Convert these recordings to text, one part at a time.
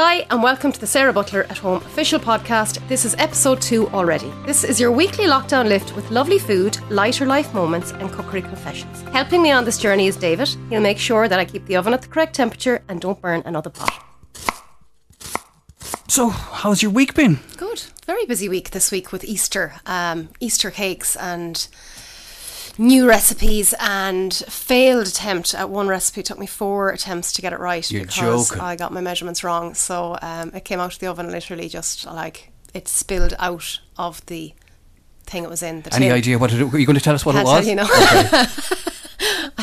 Hi, and welcome to the Sarah Butler at Home official podcast. This is episode two already. This is your weekly lockdown lift with lovely food, lighter life moments, and cookery confessions. Helping me on this journey is David. He'll make sure that I keep the oven at the correct temperature and don't burn another pot. So, how's your week been? Good. Very busy week this week with Easter. Um, Easter cakes and new recipes and failed attempt at one recipe. Took me four attempts to get it right You're because joking. I got my measurements wrong. So um, it came out of the oven literally just like it spilled out of the thing it was in. The Any tin. idea what it, are you going to tell us what it Can't was? tell you now. I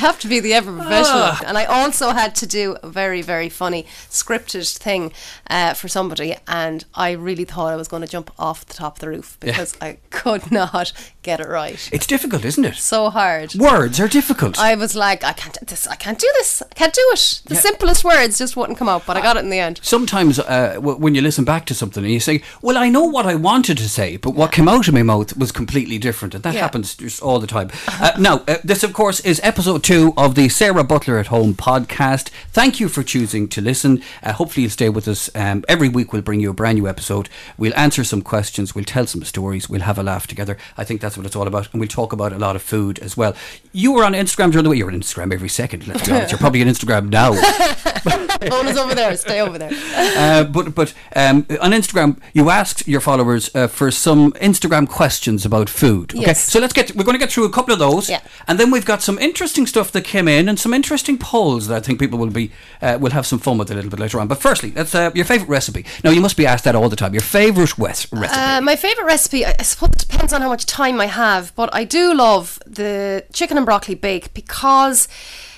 have to be the ever professional, Ah. and I also had to do a very, very funny scripted thing uh, for somebody, and I really thought I was going to jump off the top of the roof because I could not get it right. It's difficult, isn't it? So hard. Words are difficult. I was like, I can't do this. I can't do this. I can't do it. The Yeah. simplest words just wouldn't come out, but I got it in the end. Sometimes uh, w- when you listen back to something and you say, "Well, I know what I wanted to say, but what came out of my mouth was completely different," and that Yeah. happens just all the time. Uh, now, uh, this, of course, is episode two of the Sarah Butler at Home podcast. Thank you for choosing to listen. Uh, hopefully, you'll stay with us. Um, every week, we'll bring you a brand new episode. We'll answer some questions. We'll tell some stories. We'll have a laugh together. I think that's what it's all about, and we'll talk about a lot of food as well. You were on Instagram during the week. You're on Instagram every second. Let's be honest. You're probably on Instagram now. Phone is over there. Stay over there. Uh, but but um, on Instagram, you asked your followers uh, for some Instagram questions about food. Okay, Yes. so let's get. We're going to get through a couple of those, Yeah. and then we've got some interesting stuff that came in and some interesting polls that I think people will be uh, will have some fun with a little bit later on. But firstly, that's uh, your favorite recipe. Now you must be asked that all the time. Your favorite wes- recipe. Uh, my favourite recipe, I suppose it depends on how much time I have, but I do love the chicken and broccoli bake because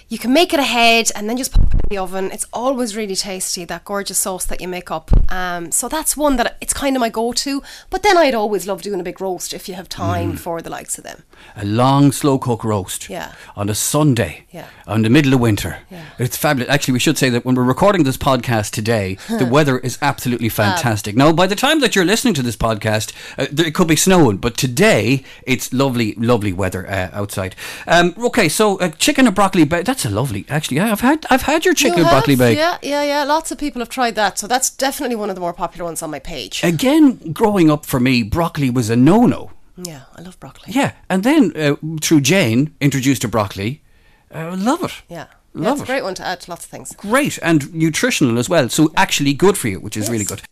you can make it ahead and then just pop it in the oven. It's always really tasty, that gorgeous sauce that you make up. Um, so that's one that it's kind of my go to. But then I'd always love doing a big roast if you have time Mm. for the likes of them. a long slow cook roast Yeah. on a Sunday Yeah. on the middle of winter. Yeah. It's fabulous. Actually, we should say that when we're recording this podcast today, the weather is absolutely fantastic. now, by the time that you're listening to this podcast, uh, it could be snowing, but today it's lovely, lovely weather uh, outside. Um, okay, so uh, chicken and broccoli bake. That's a lovely. Actually, yeah, I've had I've had your chicken You and broccoli have? bake. Yeah, yeah, yeah. Lots of people have tried that. So that's definitely one of the more popular ones on my page. Again, growing up for me, broccoli was a no-no. yeah, I love broccoli. Yeah, and then uh, through Jane introduced to broccoli. Uh, love it. Yeah. Yeah, Love it's a great one to add to lots of things. great and nutritional as well. So actually good for you, which is really good.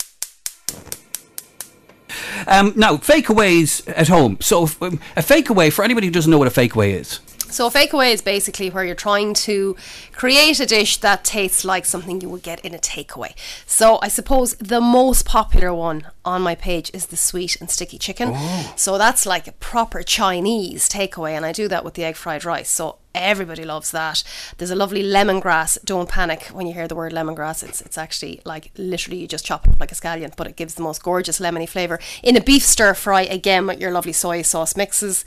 Um, now, fakeaways at home. So, um, a fakeaway for anybody who doesn't know what a fakeaway is. So a fakeaway is basically where you're trying to create a dish that tastes like something you would get in a takeaway. So I suppose the most popular one on my page is the sweet and sticky chicken. So that's like a proper Chinese takeaway and I do that with the egg fried rice. So everybody loves that. There's a lovely lemongrass. Don't panic when you hear the word lemongrass. It's it's actually like literally you just chop it up like a scallion, but it gives the most gorgeous lemony flavour. In a beef stir fry, again with your lovely soy sauce mixes.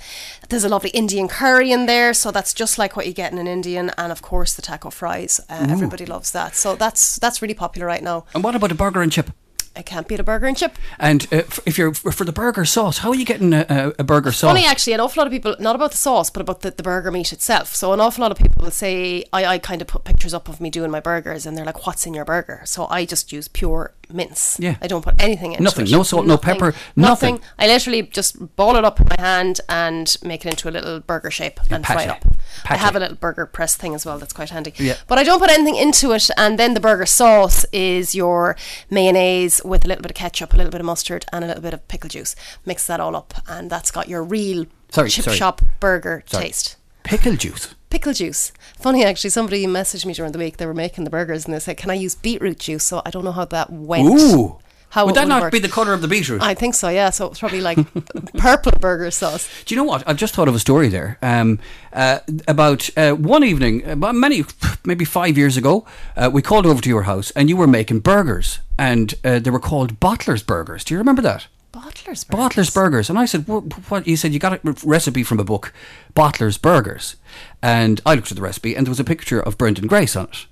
There's a lovely Indian curry in there, so that's just like what you get in an Indian, and of course the taco fries. Uh, everybody loves that. So that's that's really popular right now. And what about a burger and chip? I can't beat a burger and chip. And uh, if you're for the burger sauce, how are you getting a, a, burger sauce? Funny, actually, an awful lot of people, not about the sauce, but about the, the burger meat itself. So, an awful lot of people will say, I, I kind of put pictures up of me doing my burgers, and they're like, What's in your burger? So, I just use pure mince. Yeah. I don't put anything in it. Nothing, no salt, no pepper, nothing. I literally just ball it up in my hand and make it into a little burger shape and fry it up. I have a little burger press thing as well that's quite handy. Yeah. But I don't put anything into it, and then the burger sauce is your mayonnaise with a little bit of ketchup, a little bit of mustard, and a little bit of pickle juice. Mix that all up, and that's got your real Sorry, chip sorry. shop burger Sorry. taste. Pickle juice. Pickle juice. Funny actually, somebody messaged me during the week. They were making the burgers and they said, "Can I use beetroot juice?" So I don't know how that went. Ooh. How Would that not work. be the colour of the beetroot? I think so. Yeah. So it's probably like purple burger sauce. Do you know what? I've just thought of a story there um, uh, about uh, one evening, about many, maybe five years ago. Uh, we called over to your house and you were making burgers, and uh, they were called Bottler's Burgers. Do you remember that? Bottlers. Bottler's Burgers. And I said, what, what? You said you got a recipe from a book, Bottler's Burgers. And I looked at the recipe and there was a picture of Brendan Grace on it.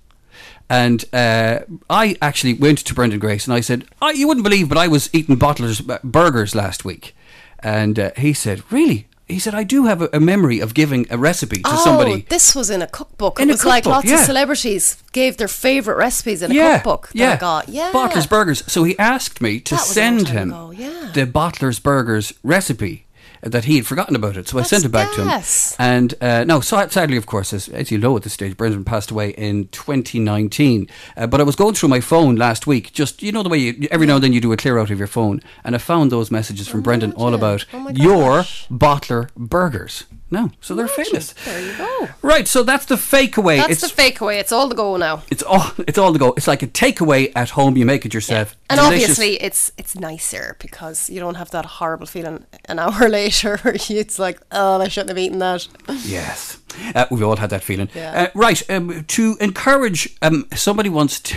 And uh, I actually went to Brendan Grace and I said, oh, You wouldn't believe, but I was eating Bottler's uh, Burgers last week. And uh, he said, Really? He said, I do have a, a memory of giving a recipe to Oh, somebody. this was in a cookbook. In it a was like lots yeah. of celebrities gave their favourite recipes in a yeah, cookbook that yeah. I got. Yeah. Bottler's Burgers. So he asked me to That was a long send him ago, yeah. the Bottler's Burgers recipe that he had forgotten about it. So I sent it back gas. to him. And uh, no, so, sadly, of course, as, as you know at this stage, Brendan passed away in 2019. Uh, but I was going through my phone last week, just, you know, the way you, every now and then you do a clear out of your phone. And I found those messages from Brendan all about Oh your. Bottler Burgers. No, so they're Imagine. famous. There you go. Right, so that's the fake away. That's it's the fake away. It's all the go now. it's all it's all to go. It's like a takeaway at home. You make it yourself. And Delicious. obviously, it's it's nicer because you don't have that horrible feeling an hour later. where it's like, oh, I shouldn't have eaten that. yes, uh, we've all had that feeling. Yeah. Uh, right, um, to encourage um, somebody wants to.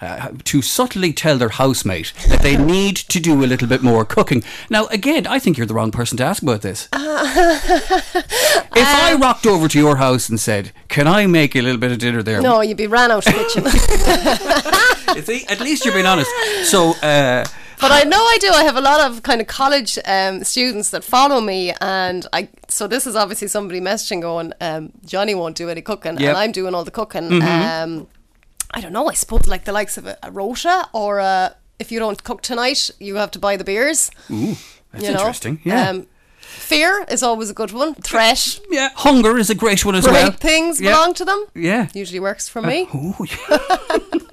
Uh, to subtly tell their housemate that they need to do a little bit more cooking. Now, again, I think you're the wrong person to ask about this. if I Um, rocked over to your house and said, "Can I make a little bit of dinner there?" No, you'd be ran out of kitchen. See, at least you're being honest. So, uh, But I know I do. I have a lot of kind of college um, students that follow me, and I. So this is obviously somebody messaging going, um, Johnny won't do any cooking, Yep. Mm-hmm. and I'm doing all the cooking. Um, I don't know. I suppose like the likes of a, a rota, or a, if you don't cook tonight, you have to buy the beers. ooh, that's you know? interesting. Yeah. Um, fear is always a good one. Threat. yeah, hunger is a great one as Great well. things Yeah. belong to them. Yeah. Usually works for me. Ooh, yeah.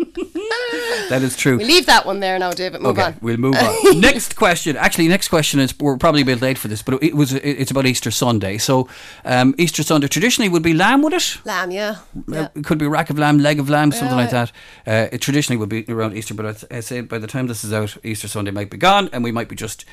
that is true. We leave that one there now, David. Move Okay, on. we'll move on. next question. Actually, next question is we're probably a bit late for this, but it was it's about Easter Sunday. So, um, Easter Sunday traditionally would be lamb, would it? Lamb, yeah. yeah. It could be rack of lamb, leg of lamb, something Yeah. like that. Uh, it traditionally would be around Easter, but I'd, I'd say by the time this is out, Easter Sunday might be gone, and we might be just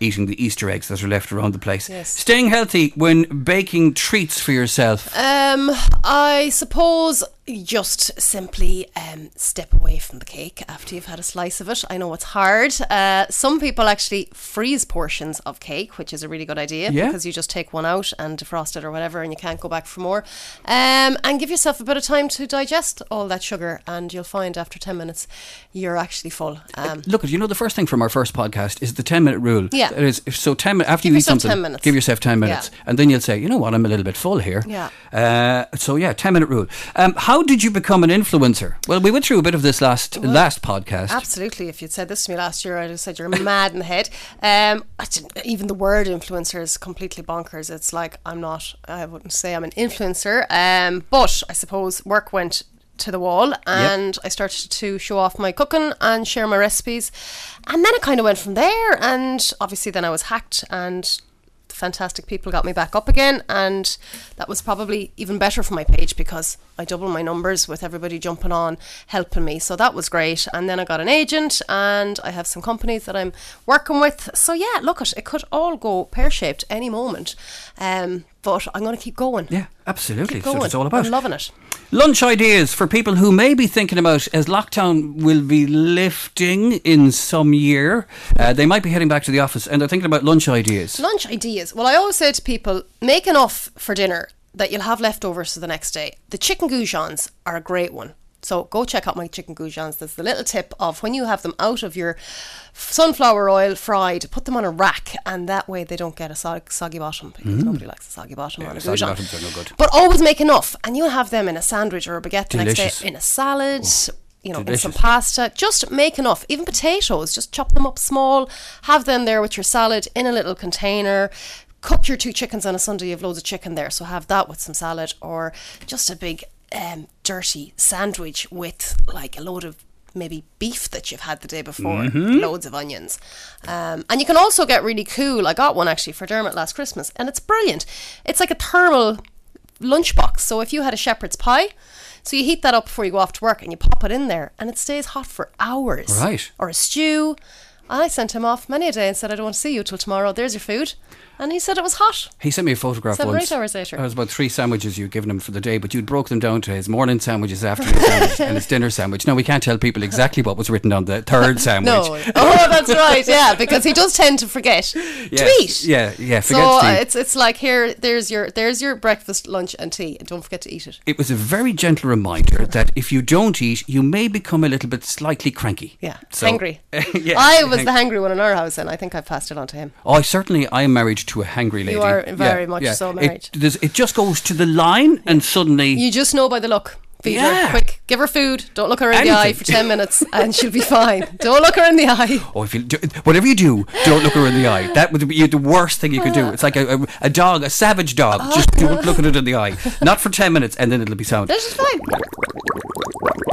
eating the Easter eggs that are left around the place. Yes. Staying healthy when baking treats for yourself. Um, I suppose just simply um, step away from the cake after you've had a slice of it. I know it's hard. Uh, some people actually freeze portions of cake, which is a really good idea Yeah. because you just take one out and defrost it or whatever, and you can't go back for more. Um, and give yourself a bit of time to digest all that sugar, and you'll find after ten minutes you're actually full. Um, Look, you know, the first thing from our first podcast is the 10 minute rule. Yeah. It is, so 10 minutes, after you eat something, 10 minutes. give yourself 10 minutes. Yeah. And then you'll say, you know what, I'm a little bit full here. Yeah. Uh, so, yeah, 10 minute rule. Um, how did you become an influencer? Well, we went through a bit of this last last podcast. Absolutely. If you'd said this to me last year, I'd have said you're mad in the head. Um, I didn't, even the word influencer is completely bonkers. It's like I'm not. I wouldn't say I'm an influencer. Um, but I suppose work went to the wall, and I started to show off my cooking and share my recipes, and then it kind of went from there. And obviously, then I was hacked and fantastic people got me back up again and that was probably even better for my page because I doubled my numbers with everybody jumping on helping me. So that was great. And then I got an agent and I have some companies that I'm working with. So yeah look it it could all go pear-shaped any moment. Um, but I'm going to keep going yeah, absolutely. keep That's going what it's all about. I'm loving it Lunch ideas for people who may be thinking about as lockdown will be lifting in some year. Uh, they might be heading back to the office and they're thinking about lunch ideas. Lunch ideas. Well, I always say to people, make enough for dinner that you'll have leftovers for the next day. The chicken goujons are a great one. So go check out my chicken goujons. That's the little tip of when you have them out of your sunflower oil fried, put them on a rack, and that way they don't get a sog- soggy bottom because nobody likes a soggy bottom on a Mm. soggy goujon. bottoms are no good. But always make enough, and you'll have them in a sandwich or a baguette the next day, in a salad. you know, in some pasta. Just make enough. Even potatoes, just chop them up small. Have them there with your salad in a little container. Cook your two chickens on a Sunday. You have loads of chicken there, so have that with some salad, or just a big um, dirty sandwich with like a load of maybe beef that you've had the day before, loads of onions. Um, and you can also get really cool. I got one actually for Dermot last Christmas, and it's brilliant. It's like a thermal lunchbox. So if you had a shepherd's pie, so you heat that up before you go off to work and you pop it in there and it stays hot for hours. Right. Or a stew. I sent him off many a day and said, I don't want to see you till tomorrow. There's your food. And he said it was hot. He sent me a photograph Seven or once. eight hours later. It was about three sandwiches you'd given him for the day, but you'd broke them down to his morning sandwich, his afternoon sandwich, and his dinner sandwich. Now, we can't tell people exactly what was written on the third sandwich. No. oh, that's right. Yeah, because he does tend to forget Yeah, to eat. Yeah, yeah, So forget uh, to eat. it's it's like here, there's your there's your breakfast, lunch, and tea, and don't forget to eat it. It was a very gentle reminder that if you don't eat, you may become a little bit slightly cranky. Yeah, So- hangry. yeah, I was the hangry one in our house, and I think I've passed it on to him. Oh, I certainly I am married to a hangry lady. are very much so married. It, it just goes to the line, and suddenly You just know by the look. Feed Yeah. her quick. Give her food. Don't look her in the eye for 10 minutes and she'll be fine. Don't look her in the eye. Oh, if you do, whatever you do, don't look her in the eye. That would be the worst thing you could do. It's like a, a, a dog, a savage dog. Just don't look at it in the eye. Not for ten minutes, and then it'll be sound. This is fine.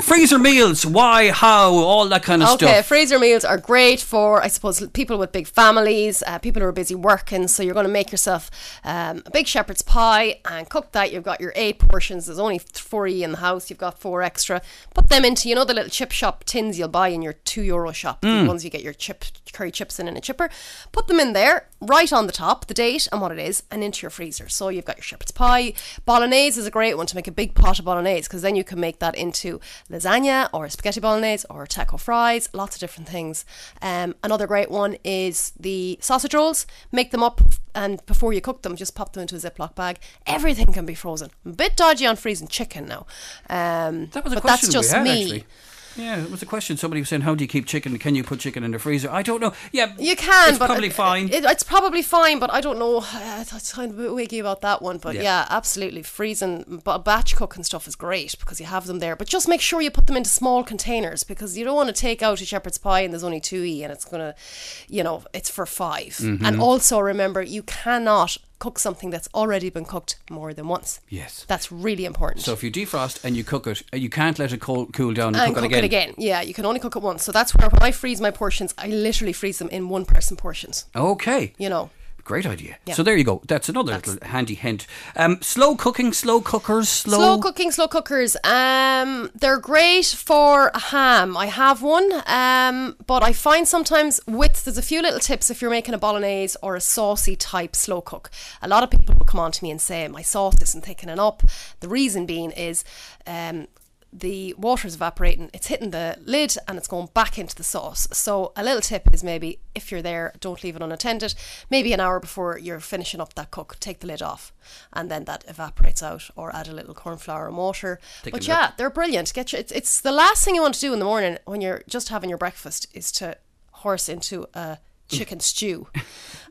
Freezer meals, why, how, all that kind of Okay, stuff. Okay, freezer meals are great for, I suppose, people with big families, uh, people who are busy working. So you're going to make yourself um, a big shepherd's pie and cook that. You've got your eight portions. There's only four in the house. You've got four extra. Put them into, you know, the little chip shop tins you'll buy in your two euro shop. Mm. The ones you get your chip curry chips in in a chipper. Put them in there, right on the top, the date and what it is, and into your freezer. So you've got your shepherd's pie. Bolognese is a great one to make a big pot of bolognese because then you can make that into lasagna or spaghetti bolognese or taco fries, lots of different things. Um, another great one is the sausage rolls. Make them up and before you cook them, just pop them into a Ziploc bag. Everything can be frozen. I'm a bit dodgy on freezing chicken now. Um, That was a but question that's just we had, me. actually. Yeah, it was a question. Somebody was saying, "How do you keep chicken? Can you put chicken in the freezer?" I don't know. Yeah, You can, It's but probably it- fine. It, it's probably fine, but I don't know. I was kind of a bit wiggy about that one, but Yeah. yeah, absolutely. Freezing, but batch cooking stuff is great because you have them there. But just make sure you put them into small containers because you don't want to take out a shepherd's pie and there's only two e and it's gonna, you know, it's for 5 Mm-hmm. And also remember, you cannot cook something that's already been cooked more than once. Yes. That's really important. So if you defrost and you cook it, uh, you can't let it cool, cool down and, and cook, it again. Yeah, you can only cook it once. So that's where when I freeze my portions, I literally freeze them in one person portions. Okay. You know. Great idea. Yeah. So there you go. That's another little handy hint. Um, slow cooking, slow cookers, slow. Slow cooking, slow cookers. Um, they're great for ham. I have one, um, but I find sometimes with there's a few little tips if you're making a bolognese or a saucy type slow cook. A lot of people will come on to me and say my sauce isn't thickening up. The reason being is. The water's evaporating, it's hitting the lid and it's going back into the sauce. So, a little tip is maybe if you're there, don't leave it unattended. Maybe an hour before you're finishing up that cook, take the lid off and then that evaporates out or add a little corn flour and water. Take but yeah, they're brilliant. Get your, it's, it's the last thing you want to do in the morning when you're just having your breakfast is to horse into a chicken stew.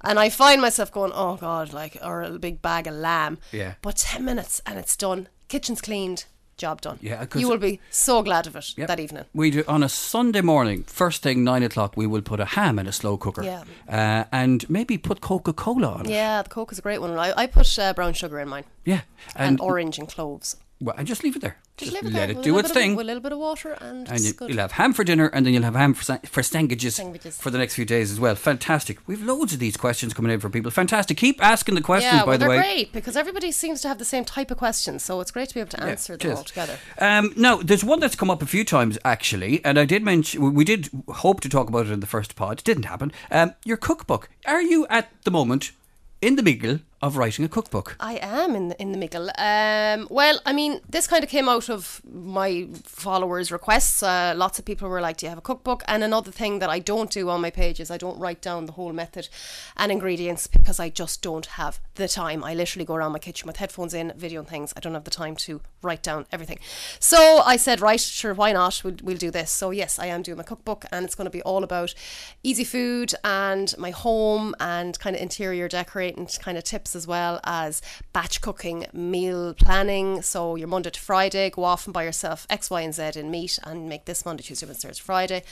And I find myself going, oh God, like, or a big bag of lamb. Yeah. But 10 minutes and it's done. Kitchen's cleaned. Job done. Yeah, you will be so glad of it Yep. that evening. We do on a Sunday morning, first thing nine o'clock. We will put a ham in a slow cooker, Yeah. uh, and maybe put Coca Cola on it. Yeah, the Coke is a great one. I, I put uh, brown sugar in mine Yeah, and, and, orange and cloves. Well, and just leave it there. Just Just, leave it let there it do its of- thing. with a little bit of water and, and it's you, you'll have ham for dinner, and then you'll have ham for, for sandwiches, Sandwiches. for the next few days as well. Fantastic. We've loads of these questions coming in from people. Fantastic. Keep asking the questions, yeah, by well, the they're way. great because everybody seems to have the same type of questions, so it's great to be able to Yeah, answer them cheers. all together. Um, now, there's one that's come up a few times actually, and I did mention we did hope to talk about it in the first pod. It didn't happen. Um, your cookbook. Are you at the moment in the middle of writing a cookbook? I am in the, in the middle. Um, well, I mean, this kind of came out of my followers' requests. Uh, lots of people were like, "Do you have a cookbook?" And another thing that I don't do on my page is I don't write down the whole method and ingredients because I just don't have the time. I literally go around my kitchen with headphones in, video and things. I don't have the time to write down everything. So I said, "Right, sure, why not? We'll, we'll do this." So yes, I am doing my cookbook, and it's going to be all about easy food and my home and kind of interior decorating kind of tips as well as batch cooking, meal planning. So your Monday to Friday, go off and buy yourself X, Y, and Z in meat and make this Monday, Tuesday, Wednesday, Thursday, Friday.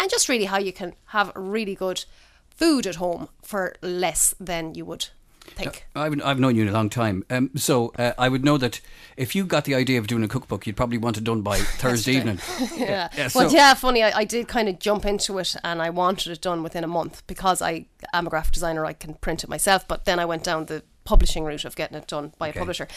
And just really how you can have really good food at home for less than you would think. I've, I've known you in a long time, um, so uh, I would know that if you got the idea of doing a cookbook, you'd probably want it done by Thursday evening. yeah. Yeah, well, so- yeah, funny. I, I did kind of jump into it and I wanted it done within a month because I am a graphic designer. I can print it myself. But then I went down the publishing route of getting it done by Okay. a publisher.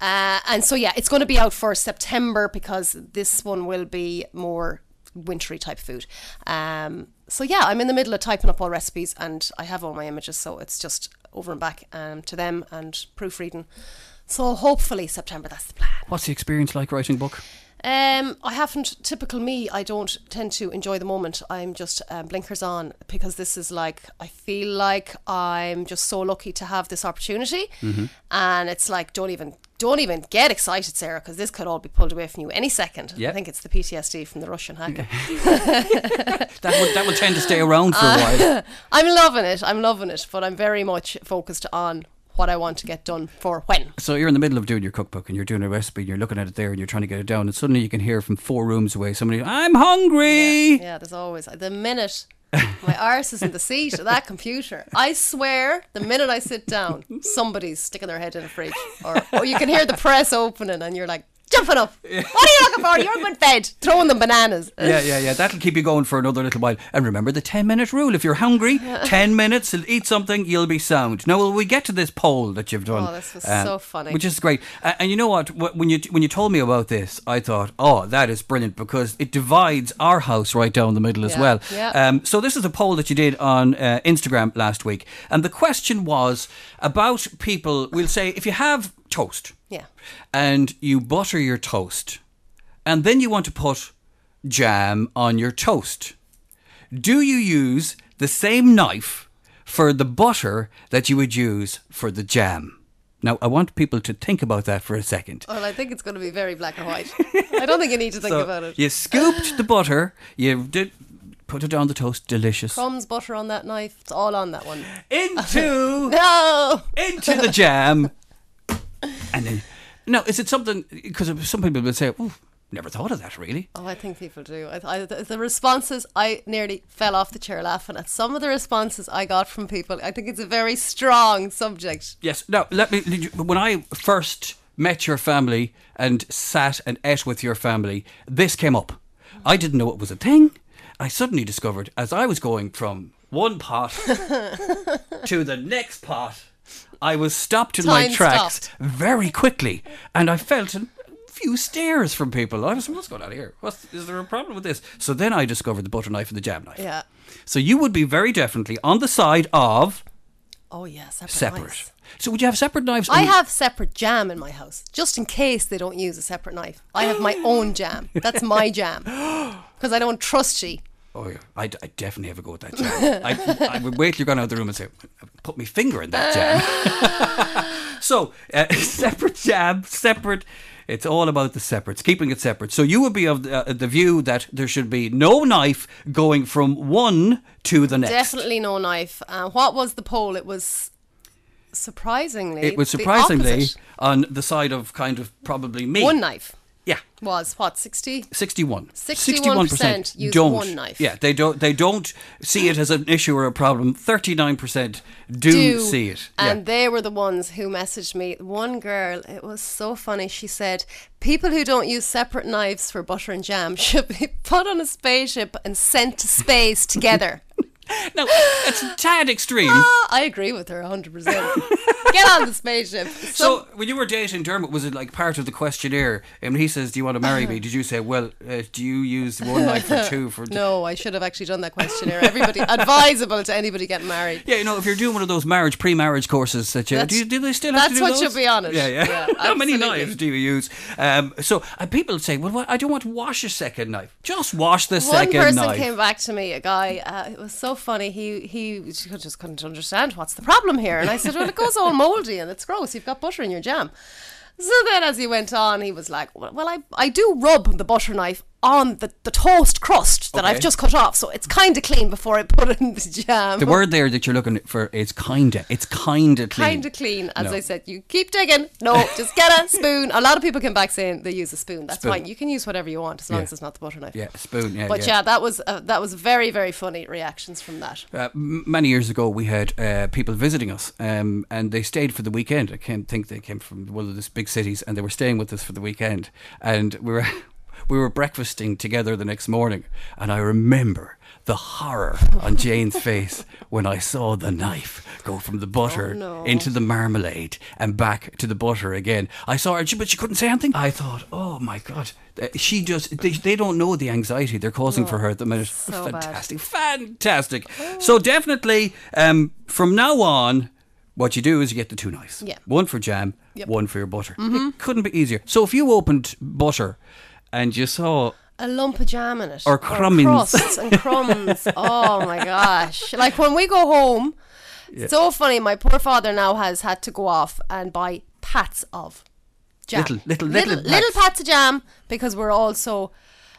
Uh, and so, yeah, it's going to be out for September because this one will be more wintry type food. Um, so, yeah, I'm in the middle of typing up all recipes and I have all my images. So it's just over and back um, to them and proofreading. So hopefully September, that's the plan. What's the experience like writing a book? Um, I haven't. Typical me. I don't tend to enjoy the moment. I'm just um, blinkers on because this is like I feel like I'm just so lucky to have this opportunity, Mm-hmm. and it's like don't even don't even get excited, Sarah, because this could all be pulled away from you any second. Yeah. I think it's the PTSD from the Russian hacker. That would that would tend to stay around for a while. I'm loving it. I'm loving it, but I'm very much focused on what I want to get done for when. So you're in the middle of doing your cookbook and you're doing a recipe and you're looking at it there and you're trying to get it down and suddenly you can hear from four rooms away somebody, I'm hungry. Yeah, there's always the minute my arse is in the seat of that computer. I swear, the minute I sit down, somebody's sticking their head in a fridge, or, or you can hear the press opening, and you're like jumping up. What are you looking for? You're good fed. Throwing them bananas. Yeah, yeah, yeah. That'll keep you going for another little while. And remember the 10 minute rule. If you're hungry, 10 minutes, and eat something, you'll be sound. Now, will we get to this poll that you've done? Oh, this was so funny. Which is great. Uh, and you know what? When you, when you told me about this, I thought, oh, that is brilliant because it divides our house right down the middle as Yeah, well. yeah. Um, so, this is a poll that you did on uh, Instagram last week. And the question was about people, we'll say, if you have toast Yeah. and you butter your toast, and then you want to put jam on your toast. Do you use the same knife for the butter that you would use for the jam? Now, I want people to think about that for a second. Well, I think it's going to be very black and white. I don't think you need to think So, about it. You scooped the butter, you did put it on the toast, delicious. Crumbs, butter on that knife. It's all on that one. Into No. into the jam, and then now is it something? Because some people would say, "Oh, never thought of that." Really? Oh, I think people do. I, I, the, the responses, I nearly fell off the chair laughing at some of the responses I got from people. I think it's a very strong subject. Yes. Now, let me. When I first met your family and sat and ate with your family, this came up. I didn't know it was a thing. I suddenly discovered as I was going from one pot to the next pot, I was stopped in my tracks stopped. very quickly, and I felt a few stares from people. I was, what's going on here? What's, is there a problem with this? So then I discovered the butter knife and the jam knife. Yeah. So you would be very definitely on the side of Oh, yeah, separate. separate. knives. So would you have separate knives? I have separate jam in my house, just in case they don't use a separate knife. I have my own jam. That's my jam. Because I don't trust you. Oh yeah, I, I definitely have a go at that jam. I, I would wait till you're going out of the room and say, "Put my finger in that jam." so uh, separate jam, separate. It's all about the separates, keeping it separate. So you would be of the, uh, the view that there should be no knife going from one to the next. Definitely no knife. Uh, what was the poll? It was surprisingly. It was surprisingly opposite. on the side of kind of probably me. one knife Yeah. was what sixty. 61 61% use don't one knife. yeah they don't they don't see it as an issue or a problem 39% do, do see it And yeah. they were the ones who messaged me. One girl, it was so funny. She said, People who don't use separate knives for butter and jam should be put on a spaceship and sent to space together. now, it's a tad extreme Ah, I agree with her 100%. Get on the spaceship. so when you were dating Dermot was it like part of the questionnaire and he says do you want to marry me did you say well uh, do you use one knife for two for no, I should have actually done that questionnaire. Everybody advisable to anybody getting married. yeah, you know, if you're doing one of those marriage pre-marriage courses that you That's- do, do they still have to that's do what those? should be honest. Yeah, yeah. Yeah, How many knives do you use? Um, so uh, people say, well, what, I don't want to wash a second knife. Just wash the One second person knife. came back to me, a guy. Uh, it was so funny. He he just couldn't understand what's the problem here, and I said, "Well, it goes all mouldy and it's gross. You've got butter in your jam." So then, as he went on, he was like, "Well, well I I do rub the butter knife on the, the toast crust that Okay. I've just cut off, so it's kind of clean before I put it in the jam." the word there that you're looking for is kinda. It's kinda clean. Kind of clean, as No. I said. You keep digging. No, just get a spoon. A lot of people came back saying they use a spoon. That's Spoon. fine. You can use whatever you want as long Yeah. as it's not the butter knife. Yeah, spoon. Yeah, But yeah. yeah, that was uh, that was very very funny reactions from that. Uh, many years ago, we had uh, people visiting us, um, and they stayed for the weekend. I can't think they came from one of these big cities, and they were staying with us for the weekend. And we were we were breakfasting together the next morning, and I remember the horror on Jane's face when I saw the knife go from the butter Oh, no. into the marmalade and back to the butter again. I saw her, but she couldn't say anything. I thought, oh my god. Uh, She just, they, they don't know the anxiety they're causing for her at the minute. so bad. Fantastic fantastic. So definitely, um, from now on, what you do is you get the two knives. Yeah. One for jam, Yep. one for your butter. It couldn't be easier. So if you opened butter and you saw a lump of jam in it. Or crumbings. crusts and crumbs. oh my gosh. Like when we go home, it's so funny. My poor father now has had to go off and buy pats of jam. Little- little- little, little little pats. pats of jam because we're all so.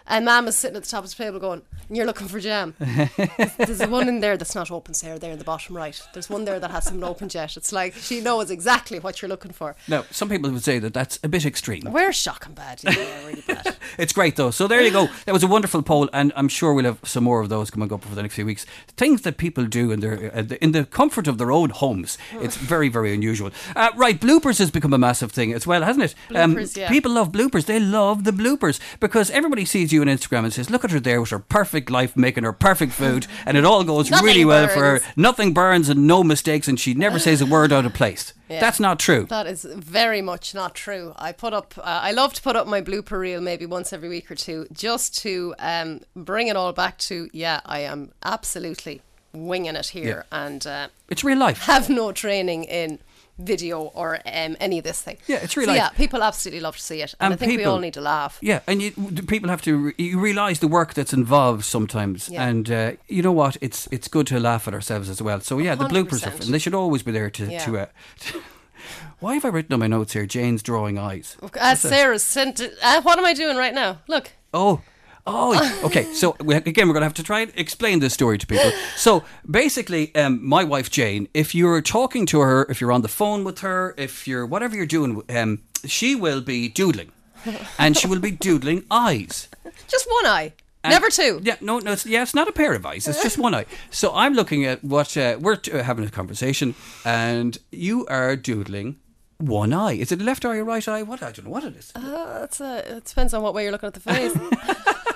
And Mum is sitting at the top of the table going, You're looking for jam. There's one in there that's not open, Sarah, there in the bottom right. There's one there that hasn't opened yet. It's like she knows exactly what you're looking for. now some people would say that that's a bit extreme. We're shocking bad. Yeah, really bad. It's great though. So there you go. That was a wonderful poll, and I'm sure we'll have some more of those coming up over the next few weeks. Things that people do in their uh, in the comfort of their own homes. It's very very unusual. Uh, right, bloopers has become a massive thing as well, hasn't it? Bloopers, yeah. People love bloopers. They love the bloopers because everybody sees you on Instagram and says, "Look at her there with her perfect life, making her perfect food, and it all goes Nothing really well for her. Nothing burns and no mistakes, and she never says a word out of place." Yeah. That's not true. That is very much not true. I put up, uh, I love to put up my blooper reel maybe once every week or two, just to um, bring it all back to, yeah, I am absolutely winging it here and uh, It's real life. have no training in video or um, any of this thing. Yeah, it's real so. Yeah, people absolutely love to see it, and, And I think we people- all need to laugh. Yeah, and you, people have to re- you realise the work that's involved sometimes, Yeah. and uh, you know what? It's it's good to laugh at ourselves as well. So yeah, the bloopers, are, and they should always be there to. Yeah. to uh, why have I written on my notes here? Jane's drawing eyes. As Sarah's sent it, uh, what am I doing right now? Look. Oh. Oh, okay. So we, again, we're going to have to try and explain this story to people. So basically, um, my wife Jane, if you're talking to her, if you're on the phone with her, if you're whatever you're doing, um, she will be doodling, and she will be doodling eyes. Just one eye. And- Never two. Yeah, no, no, it's, yeah, it's not a pair of eyes. It's just one eye. So I'm looking at what uh, we're t- having a conversation, and you are doodling one eye. Is it left eye or right eye? What I don't know what it is. Uh, it's a, it depends on what way you're looking at the face.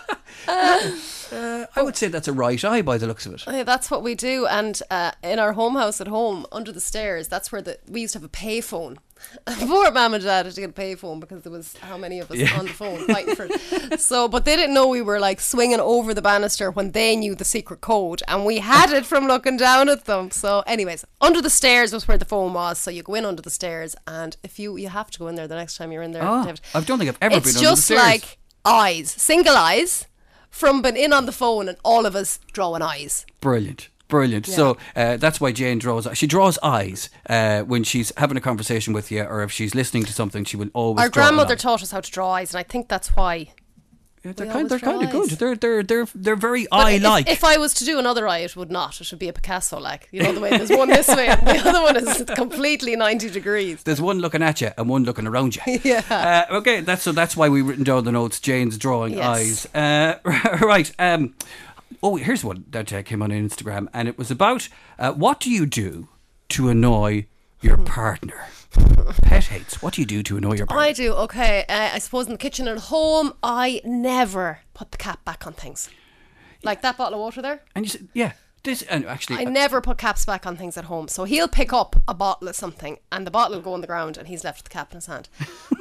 I would say that's a right eye by the looks of it. Yeah, that's what we do. And uh, in our home house at home, under the stairs, that's where the we used to have a payphone. Poor mum and dad had to get a payphone because there was how many of us Yeah. on the phone fighting for it. So, but they didn't know we were like swinging over the banister when they knew the secret code, and we had it from looking down at them. So, anyways, under the stairs was where the phone was. So you go in under the stairs, and if you you have to go in there the next time you're in there. Ah, David. I don't think I've ever it's been under the just like eyes, single eyes. From being in on the phone and all of us drawing eyes. Brilliant. Brilliant. So uh, that's why Jane draws. She draws eyes uh, when she's having a conversation with you, or if she's listening to something. She will always. Our grandmother taught us how to draw eyes, and I think that's why. Yeah, they're we kind. They're kind of good. They're they're they're they're very if- eye-like. If, I was to do another eye, it would not. It would be a Picasso, like you know the way there's one this way and the other one is completely ninety degrees. There's one looking at you and one looking around you. Yeah. Uh, okay, that's so. That's why we've written down the notes. Jane's drawing Yes. eyes. Uh, right. Um, oh, here's one that uh, came on Instagram, and it was about uh, what do you do to annoy your partner? Pet hates. What do you do to annoy your partner? I do okay. Uh, I suppose in the kitchen at home, I never put the cap back on things. Like that bottle of water there. and you said, yeah, this. And actually, I uh, never put caps back on things at home. So he'll pick up a bottle of something and the bottle will go on the ground and he's left with the cap in his hand.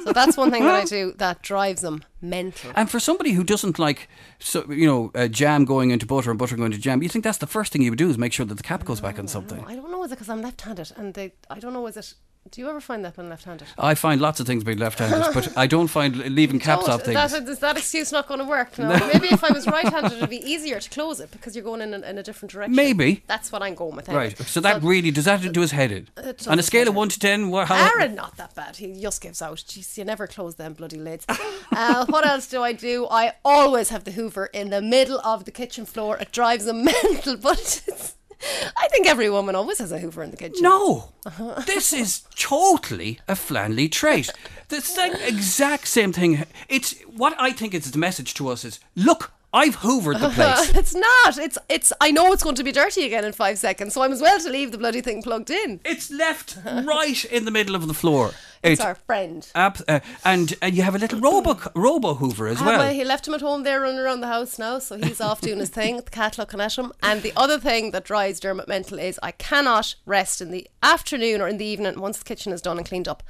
So that's one thing that I do that drives him mental. And for somebody who doesn't like, so you know, uh, jam going into butter and butter going into jam, you think that's the first thing you would do is make sure that the cap goes back on something. I don't know, is it because I'm left handed? And they, I don't know, is it. Do you ever find that when left handed? I find lots of things being left-handed, but I don't find leaving caps off things. That, is that excuse not going to work? No. Maybe if I was right handed, it'd be easier to close it because you're going in a, in a different direction. Maybe. That's what I'm going with. anyway. Right. So that really does that do his head in? On a scale of one to ten, what, how? Aaron, not that bad. He just gives out. Jeez, you never close them bloody lids. Uh, what else do I do? I always have the Hoover in the middle of the kitchen floor. It drives him mental, but it's, I think every woman always has a Hoover in the kitchen. No, uh-huh. this is totally a Flanley trait. The same, exact same thing. It's what I think is the message to us is: look, I've hoovered the uh-huh. place. it's not. It's it's. I know it's going to be dirty again in five seconds, so I'm as well to leave the bloody thing plugged in. It's left right in the middle of the floor. It's our friend. Ab- uh, and and you have a little robo robo hoover as Ah, well. well, he left him at home there running around the house now, so he's off doing his thing. The cat looking at him. And the other thing that drives Dermot mental is I cannot rest in the afternoon or in the evening once the kitchen is done and cleaned up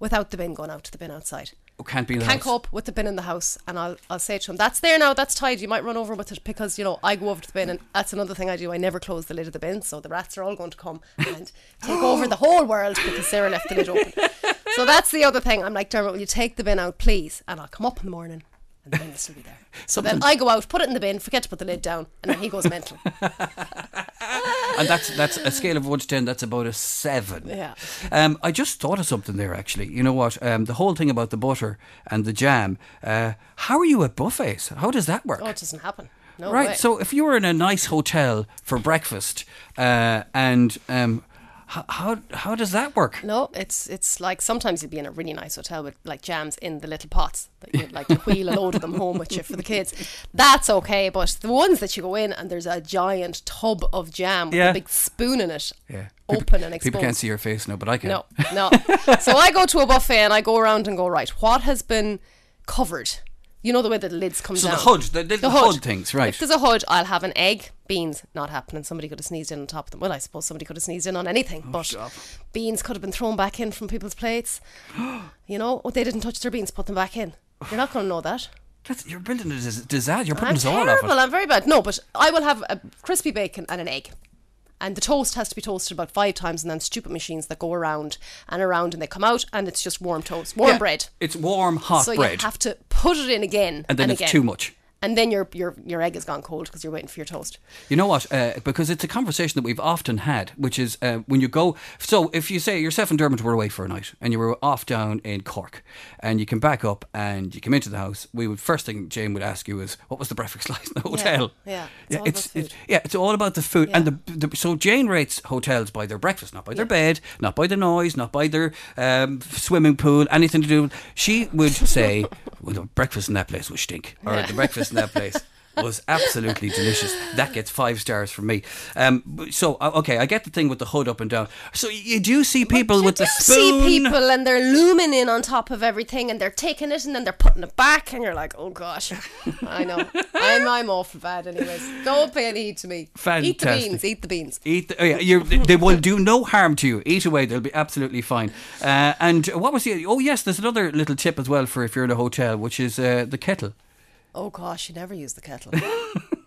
without the bin going out to the bin outside. Oh, can't be in the Can't house. cope with the bin in the house, and I'll I'll say to him, "That's there now. That's tidy. You might run over with it because you know I go over to the bin, and that's another thing I do. I never close the lid of the bin, so the rats are all going to come and take over the whole world because Sarah left the lid open. So that's the other thing. I'm like, Dermot, will you take the bin out, please? And I'll come up in the morning, and then it'll still be there. So then I go out, put it in the bin, forget to put the lid down, and then he goes mental. and that's that's a scale of one to ten. That's about a seven. Yeah. Um, I just thought of something there. Actually, you know what? Um, the whole thing about the butter and the jam. Uh, how are you at buffets? How does that work? Oh, it doesn't happen. No right. way. So if you were in a nice hotel for breakfast, uh, and um, how, how how does that work? No, it's it's like sometimes you'd be in a really nice hotel with like jams in the little pots that you'd like to wheel a load of them home with you for the kids. That's okay, but the ones that you go in and there's a giant tub of jam with Yeah. a big spoon in it, Yeah. open and exposed. People can't see your face now, but I can. No, no. so I go to a buffet and I go around and go right. What has been covered? You know the way that the lids come So down. the hood, the little hood things, right. If there's a hood, I'll have an egg. Beans, not happening. Somebody could have sneezed in on top of them. Well, I suppose somebody could have sneezed in on anything, oh, but stop. beans could have been thrown back in from people's plates. you know, oh, they didn't touch their beans, put them back in. You're not going to know that. That's, you're building a disaster. You're putting I'm us all off it. I'm very bad. No, but I will have a crispy bacon and an egg. And the toast has to be toasted about five times, and then stupid machines that go around and around, and they come out, and it's just warm toast, warm Yeah, bread. It's warm, hot So bread, you have to put it in again, and then it's again. too much. And then your your your egg has gone cold because you're waiting for your toast. You know what? Uh, because it's a conversation that we've often had, which is uh, when you go. So if you say yourself and Dermot were away for a night and you were off down in Cork, and you come back up and you come into the house, we would first thing Jane would ask you is, "What was the breakfast like in the hotel?" yeah, it's all it's, about food. it's yeah, it's all about the food. And the, the so Jane rates hotels by their breakfast, not by their bed, not by the noise, not by their um, swimming pool, anything to do. With she would say, "Well, the breakfast in that place was stink," or Yeah. the breakfast in that place was absolutely delicious. That gets five stars from me. Um, so uh, okay, I get the thing with the hood up and down. So you do see people with the spoon. see people and they're looming in on top of everything and they're taking it and then they're putting it back and you're like, oh gosh, I know. I'm I'm awful bad anyways. Don't pay any heed to me. Eat the beans. Eat the beans. Eat. The, oh yeah, you're, they will do no harm to you. Eat away; they'll be absolutely fine. Uh, and what was the? Oh yes, there's another little tip as well for if you're in a hotel, which is uh, the kettle. Oh gosh, you never use the kettle.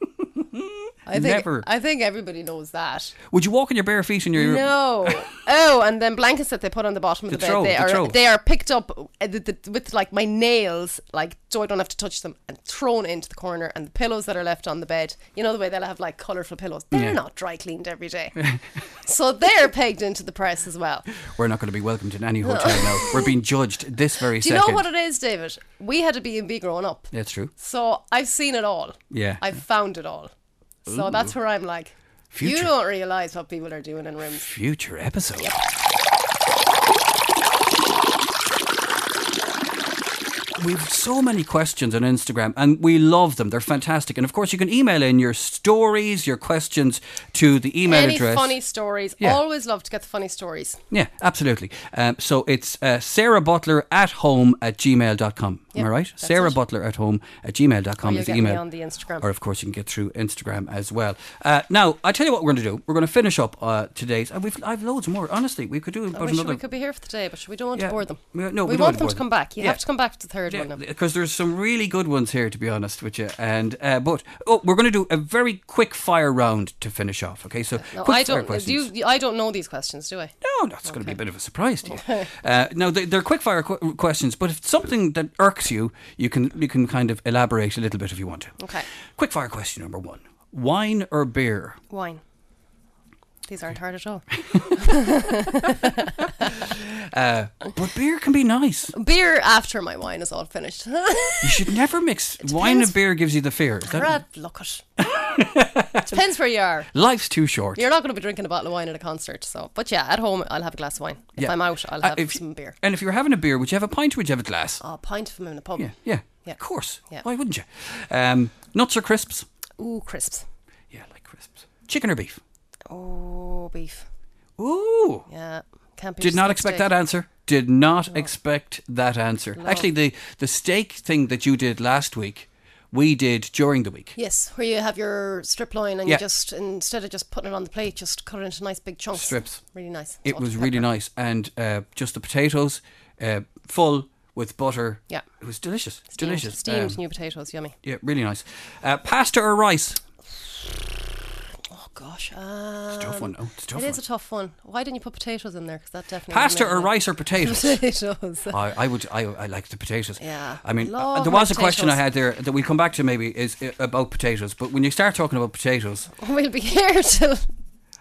I think Never. I think everybody knows that. Would you walk on your bare feet in your? No. oh, and then blankets that they put on the bottom of The the, throw, bed. They the are throw. they are picked up uh, with like my nails, like so I don't have to touch them, and thrown into the corner. And the pillows that are left on the bed, you know the way they'll have like colourful pillows. They're Yeah. not dry cleaned every day, so they're pegged into the press as well. We're not going to be welcomed in any hotel now. We're being judged this very Do you second. know what it is, David? We had a B and B growing up, That's true. so I've seen it all. Yeah. I've found it all. So that's where I'm like, you don't realise what people are doing in rooms. Future episode. We've so many questions on Instagram and we love them. They're fantastic. And of course, you can email in your stories, your questions to the email Any address. funny stories? Yeah. Always love to get the funny stories. Yeah, absolutely. Um, so it's uh, Sarah Butler at home at gmail.com. Am I right? Sarah it. Butler at home at gmail.com Or is the email. on the Instagram. Or, of course, you can get through Instagram as well. Uh, now, I tell you what we're going to do. We're going to finish up uh, today's. Uh, we've, I've loads more. Honestly, we could do about another. we could be here for today, but we don't want Yeah. to bore them. We- no, we we, want them to come back. You Yeah. have to come back to the third one now. because there's some really good ones here, to be honest with you. And uh, but oh, we're going to do a very quick fire round to finish off. Okay, so No, quick I fire don't. questions. You, you- I don't know these questions, do I? No, that's going to be a bit of a surprise to you. uh, no, they, they're quick fire qu- questions, but if it's something that irks you, you can you can kind of elaborate a little bit if you want to. Okay. Quick fire question number one: Wine or beer? Wine. These aren't hard at all. But beer can be nice. Beer after my wine is all finished. You should never mix wine and beer. Gives you the fear. Is that- Rad, look it. Depends where you are. Life's too short. You're not going to be drinking a bottle of wine at a concert, so. But yeah, at home I'll have a glass of wine. If Yeah. I'm out, I'll Uh, have if- some beer. And if you're having a beer, would you have a pint or would you have a glass? Oh, a pint them in a pub. Yeah, yeah, Yeah. Of course. Yeah. Why wouldn't you? Um, nuts or crisps? Ooh, crisps. Yeah, I like crisps. Chicken or beef? Oh, beef. Ooh. Yeah, can't be. Did not expect steak. that answer. Did not expect that answer. Actually, the the steak thing that you did last week, we did during the week. Yes, where you have your strip loin and Yeah. you just instead of just putting it on the plate, just cut it into nice big chunks. Strips. Really nice. It was really nice, and uh, just the potatoes, uh, full with butter. Yeah. it was delicious. Steamed, delicious. Steamed Um, new potatoes, yummy. yeah, really nice. Uh, pasta or rice? Oh gosh. Um, It's a tough one, no. It's a tough It is one. a tough one. Why didn't you put potatoes in there? Because that definitely. Pasta or rice or potatoes? Potatoes. I, I would. I, I like the potatoes. Yeah. I mean, uh, there was a question I had there that we'll come back to maybe is uh, about potatoes. But when you start talking about potatoes, we'll be here till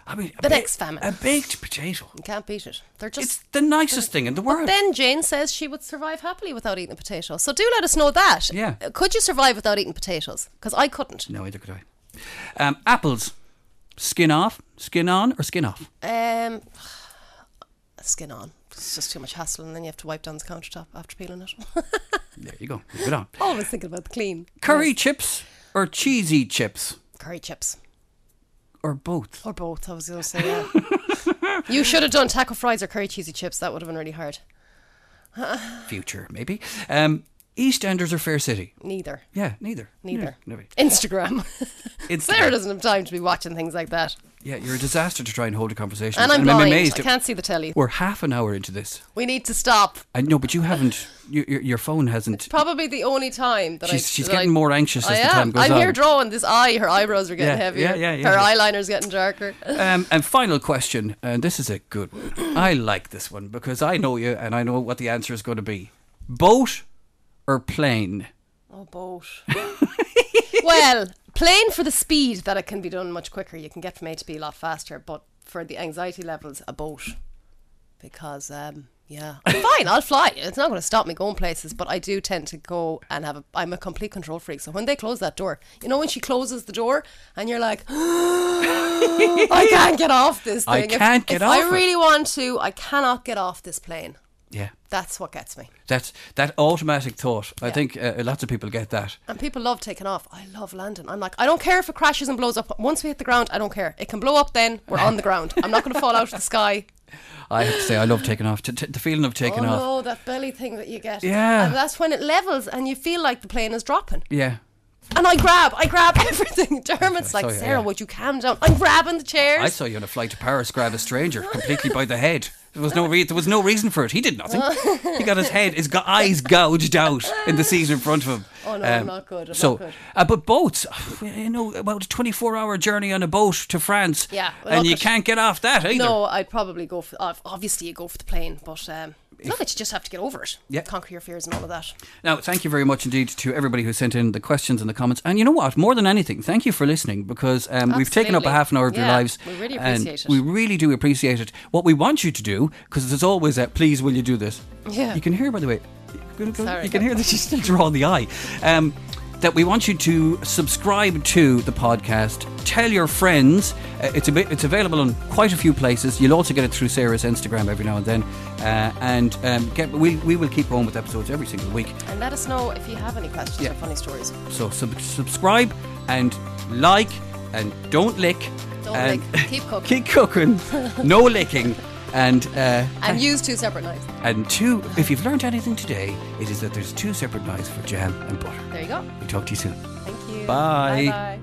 I mean, The ba- next famine. a baked potato. you can't beat it. They're just. It's the nicest thing in the world. But then Jane says she would survive happily without eating a potato. So do let us know that. Yeah. Could you survive without eating potatoes? Because I couldn't. no, either could I. Um, apples, skin off, skin on, or skin off. Um, skin on. It's just too much hassle, and then you have to wipe down the countertop after peeling it. There you go. Good on. Always thinking about the clean. Curry Yes. chips or cheesy chips curry chips. or both. Or both, I was going to say, yeah. you should have done taco fries or curry cheesy chips. That would have been really hard. Future maybe. Um, EastEnders or Fair City. Neither. Yeah, neither. Neither. Never. Instagram. Instagram. Sarah doesn't have time to be watching things like that. Yeah, you're a disaster to try and hold a conversation. And I'm I'm blind. amazed. I can't see the telly. We're half an hour into this. We need to stop. I know, but you haven't. Your, your, your phone hasn't. It's Probably the only time that I. She's, she's that I- getting more anxious I as the am. time goes I'm on. here drawing this eye. Her eyebrows are getting Yeah, heavier. yeah, yeah, yeah, Her yeah. eyeliner's getting darker. Um, and final question, and this is a good one. I like this one because I know you and I know what the answer is going to be. Boat or plane? Oh, boat. well, plane for the speed that it can be done much quicker. You can get from A to B a lot faster. But for the anxiety levels, a boat. Because, um, yeah, I'm fine. I'll fly. It's not going to stop me going places. But I do tend to go and have a. I'm a complete control freak. So when they close that door, you know, when she closes the door and you're like, I can't get off this thing. I can't get if off I it. really want to, I cannot get off this plane. Yeah. That's what gets me. That's that automatic thought. I think uh, lots of people get that. And people love taking off. I love landing. I'm like, I don't care if it crashes and blows up. Once we hit the ground, I don't care. It can blow up then. We're on the ground. I'm not going to fall out of the sky. I have to say, I love taking off. T- t- the feeling of taking oh off. Oh, that belly thing that you get. Yeah. And that's when it levels and you feel like the plane is dropping. Yeah. And I grab, I grab everything. Dermot's like, you, Sarah, yeah. would you calm down? I'm grabbing the chairs. I saw you on a flight to Paris grab a stranger completely by the head. There was no re- there was no reason for it. He did nothing. he got his head, his go- eyes gouged out in the seat in front of him. Oh, no, I'm not good, I'm so, not good. Uh, but boats, you know, about a 24 hour journey on a boat to France. Yeah, and you can't get off that either. no, I'd probably go for, ob- obviously you go for the plane, but um, look, you just have to get over it. Yeah. Conquer your fears and all of that. Now, thank you very much indeed to everybody who sent in the questions and the comments. And you know what? More than anything, thank you for listening because um, we've taken up a half an hour of your lives. we really and appreciate it. We really do appreciate it. What we want you to do, because there's always a please, will you do this? Yeah. You can hear, by the way, you can, Sorry. you can hear that she's still drawing the eye. Um, that we want you to subscribe to the podcast. Tell your friends. Uh, it's a bit. It's available on quite a few places. You'll also get it through Sarah's Instagram every now and then. Uh, and um, get, we we will keep going with episodes every single week. And let us know if you have any questions Yeah. or funny stories. So sub- subscribe and like and don't lick. Don't and lick. Keep cooking. keep cooking. no licking. And uh, And use two separate knives. and two. If you've learned anything today, it is that there's two separate knives for jam and butter. There you go. We talk to you soon. Thank you. Bye. Bye-bye.